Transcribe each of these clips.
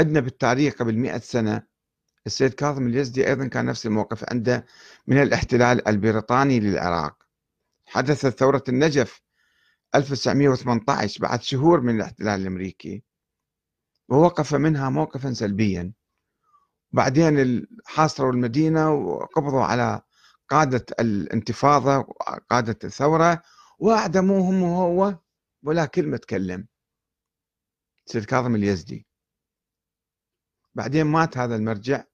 عندنا بالتاريخ قبل مئة سنة السيد كاظم اليزدي أيضا كان نفس الموقف عنده من الاحتلال البريطاني للعراق. حدثت ثورة النجف 1918 بعد شهور من الاحتلال الأمريكي ووقف منها موقفا سلبيا. بعدين حاصروا المدينة وقبضوا على قادة الانتفاضة وقادة الثورة وأعدموهم وهو ولا كلمة تكلم. سيد كاظم اليزدي. بعدين مات هذا المرجع.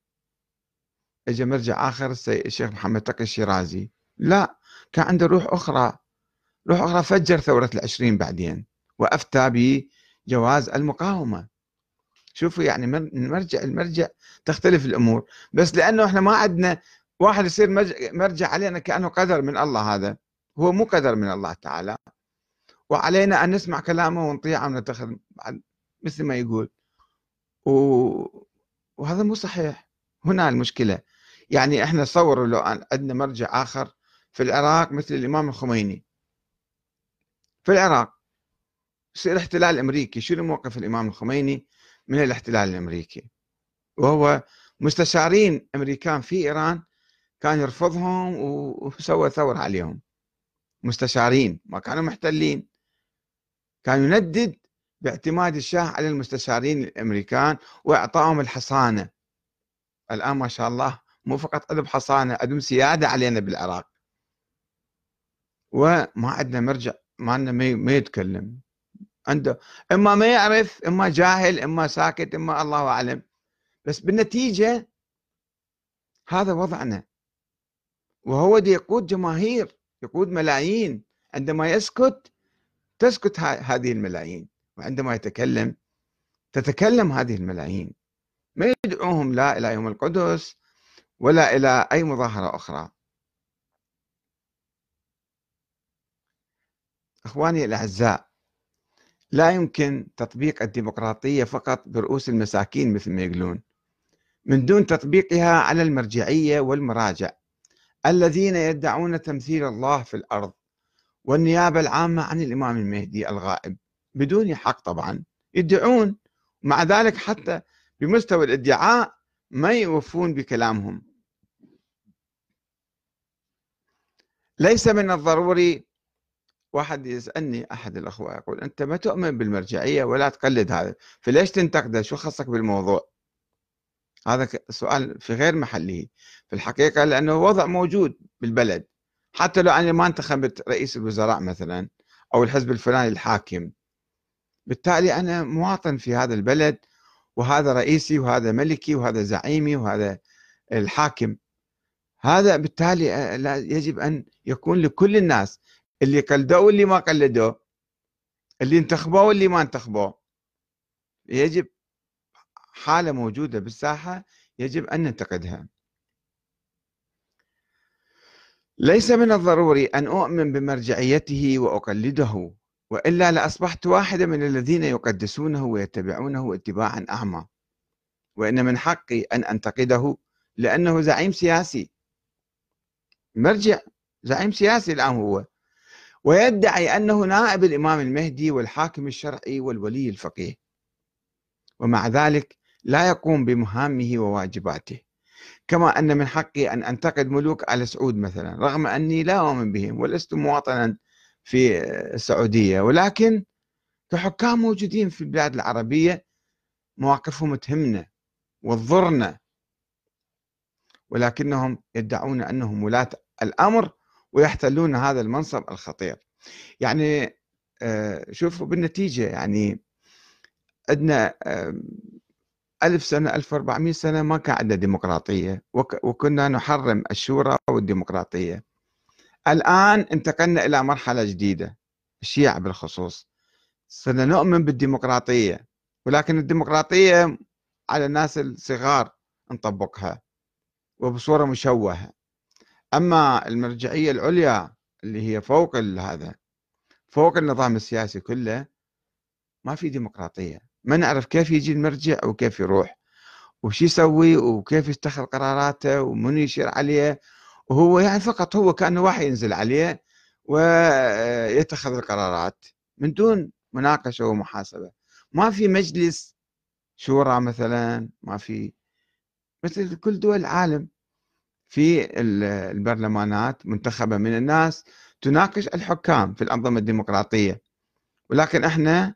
اجى مرجع آخر الشيخ محمد تقي الشيرازي. لا كان عنده روح أخرى. روح أخرى فجر ثورة العشرين بعدين وأفتى بجواز المقاومة. شوفوا يعني من مرجع المرجع تختلف الأمور. بس لأنه إحنا ما عندنا واحد يصير مرجع علينا كأنه قدر من الله هذا. هو مو قدر من الله تعالى. وعلينا أن نسمع كلامه ونطيعه ونتخذ مثل ما يقول. و... وهذا مو صحيح هنا المشكلة. يعني إحنا تصوروا لو عندنا مرجع آخر في العراق مثل الإمام الخميني. في العراق يصير احتلال امريكي شنو موقف الإمام الخميني من الاحتلال الأمريكي؟ وهو مستشارين أمريكان في إيران كان يرفضهم وسوى ثورة عليهم. مستشارين ما كانوا محتلين. كان يندد باعتماد الشاه على المستشارين الأمريكان وإعطائهم الحصانة. الآن ما شاء الله مو فقط عندهم حصانة عندهم سيادة علينا بالعراق. وما عندنا مرجع ما عندنا ما يتكلم. عنده إما ما يعرف إما جاهل إما ساكت إما الله أعلم. بس بالنتيجة هذا وضعنا. وهو دي يقود جماهير يقود ملايين. عندما يسكت تسكت هذه الملايين. وعندما يتكلم تتكلم هذه الملايين. ما يدعوهم لا إلى يوم القدس ولا إلى أي مظاهرة أخرى. إخواني الأعزاء لا يمكن تطبيق الديمقراطية فقط برؤوس المساكين مثل ما يقولون. من دون تطبيقها على المرجعية والمراجع الذين يدعون تمثيل الله في الأرض والنيابة العامة عن الإمام المهدي الغائب. بدون حق طبعا يدعون. مع ذلك حتى بمستوى الادعاء ما يوفون بكلامهم. ليس من الضروري واحد يسألني أحد الأخوة يقول أنت ما تؤمن بالمرجعية ولا تقلد هذا فليش تنتقده؟ شو خصك بالموضوع؟ هذا سؤال في غير محله. في الحقيقة لأنه وضع موجود بالبلد. حتى لو أنا ما انتخبت رئيس الوزراء مثلا أو الحزب الفلاني الحاكم بالتالي أنا مواطن في هذا البلد وهذا رئيسي وهذا ملكي وهذا زعيمي وهذا الحاكم. هذا بالتالي آه، يجب أن يكون لكل الناس اللي قلدوه واللي ما قلدوه اللي انتخبوه واللي ما انتخبوه. يجب حالة موجودة بالساحة يجب أن ننتقدها. ليس من الضروري أن أؤمن بمرجعيته وأقلده. وإلا لأصبحت واحدا من الذين يقدسونه ويتبعونه اتباعا أعمى. وإن من حقي أن أنتقده لأنه زعيم سياسي. مرجع زعيم سياسي الآن هو. ويدعي أنه نائب الإمام المهدي والحاكم الشرعي والولي الفقيه. ومع ذلك لا يقوم بمهامه وواجباته. كما أن من حقي أن أنتقد ملوك آل سعود مثلا رغم أني لا أؤمن بهم ولست مواطنا في السعودية. ولكن كحكام موجودين في البلاد العربية مواقفهم تهمنا وتضرنا ولكنهم يدعون أنهم ولاة الأمر ويحتلون هذا المنصب الخطير. يعني آه، شوفوا بالنتيجة يعني عندنا ألف سنة 1400 سنة ما كان عندنا ديمقراطية وكنا نحرم الشورى والديمقراطية. الآن انتقلنا إلى مرحلة جديدة الشيعة بالخصوص. صرنا نؤمن بالديمقراطية ولكن الديمقراطية على الناس الصغار نطبقها وبصورة مشوهة. أما المرجعية العليا اللي هي فوق هذا فوق النظام السياسي كله ما في ديمقراطية. ما نعرف كيف يجي المرجع وكيف يروح وش يسوي وكيف يتخذ قراراته ومن يشير عليه وهو يعني فقط هو كأنه وحي ينزل عليه ويتخذ القرارات من دون مناقشة ومحاسبة. ما في مجلس شورى مثلا ما في مثل كل دول العالم في البرلمانات منتخبة من الناس تناقش الحكام في الأنظمة الديمقراطية. ولكن إحنا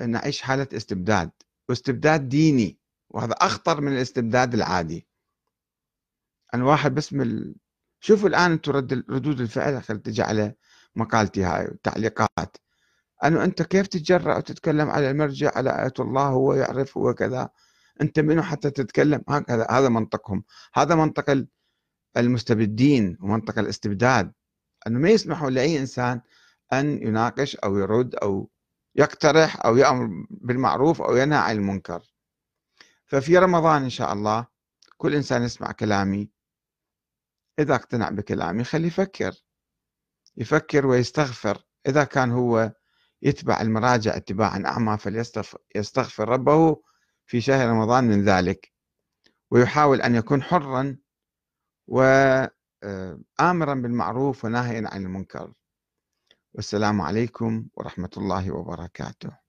نعيش حالة استبداد واستبداد ديني وهذا أخطر من الاستبداد العادي. أنا واحد بس من شوفوا الآن أنتم رد ردود الفعل خلينا تجي على مقالتي هاي والتعليقات أنه أنت كيف تتجرأ وتتكلم على المرجع على آية الله هو يعرف هو كذا. أنت منو حتى تتكلم؟ هكذا هذا منطقهم. هذا منطق المستبدين ومنطق الاستبداد. أنه ما يسمحوا لأي إنسان أن يناقش أو يرد أو يقترح أو يأمر بالمعروف أو ينهى عن المنكر. ففي رمضان إن شاء الله كل إنسان يسمع كلامي إذا اقتنع بكلامي خليه يفكر. يفكر ويستغفر. إذا كان هو يتبع المراجع اتباعا أعمى فليستغفر ربه في شهر رمضان من ذلك. ويحاول أن يكون حرا وآمرا آه، بالمعروف وناهيا عن المنكر. والسلام عليكم ورحمة الله وبركاته.